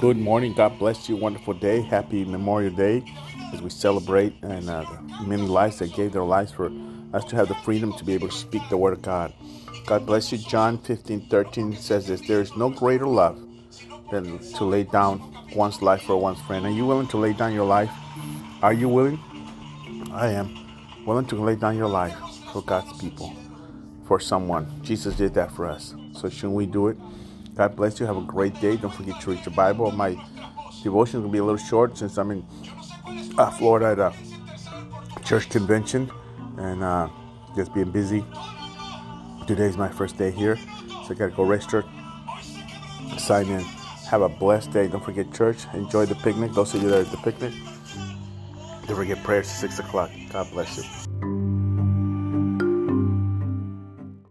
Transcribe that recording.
Good morning. God bless you. Wonderful day. Happy Memorial Day as we celebrate and uh, many lives that gave their lives for us to have the freedom to be able to speak the word of God. God bless you. John 15 13 says this There is no greater love than to lay down one's life for one's friend. Are you willing to lay down your life? Are you willing? I am willing to lay down your life for God's people, for someone. Jesus did that for us. So shouldn't we do it? God bless you. Have a great day. Don't forget to read your Bible. My devotion will be a little short since I'm in uh, Florida at a church convention and uh, just being busy. Today's my first day here, so I gotta go register, sign in. Have a blessed day. Don't forget church. Enjoy the picnic. Those of you that are at the picnic, don't forget prayers at 6 o'clock. God bless you.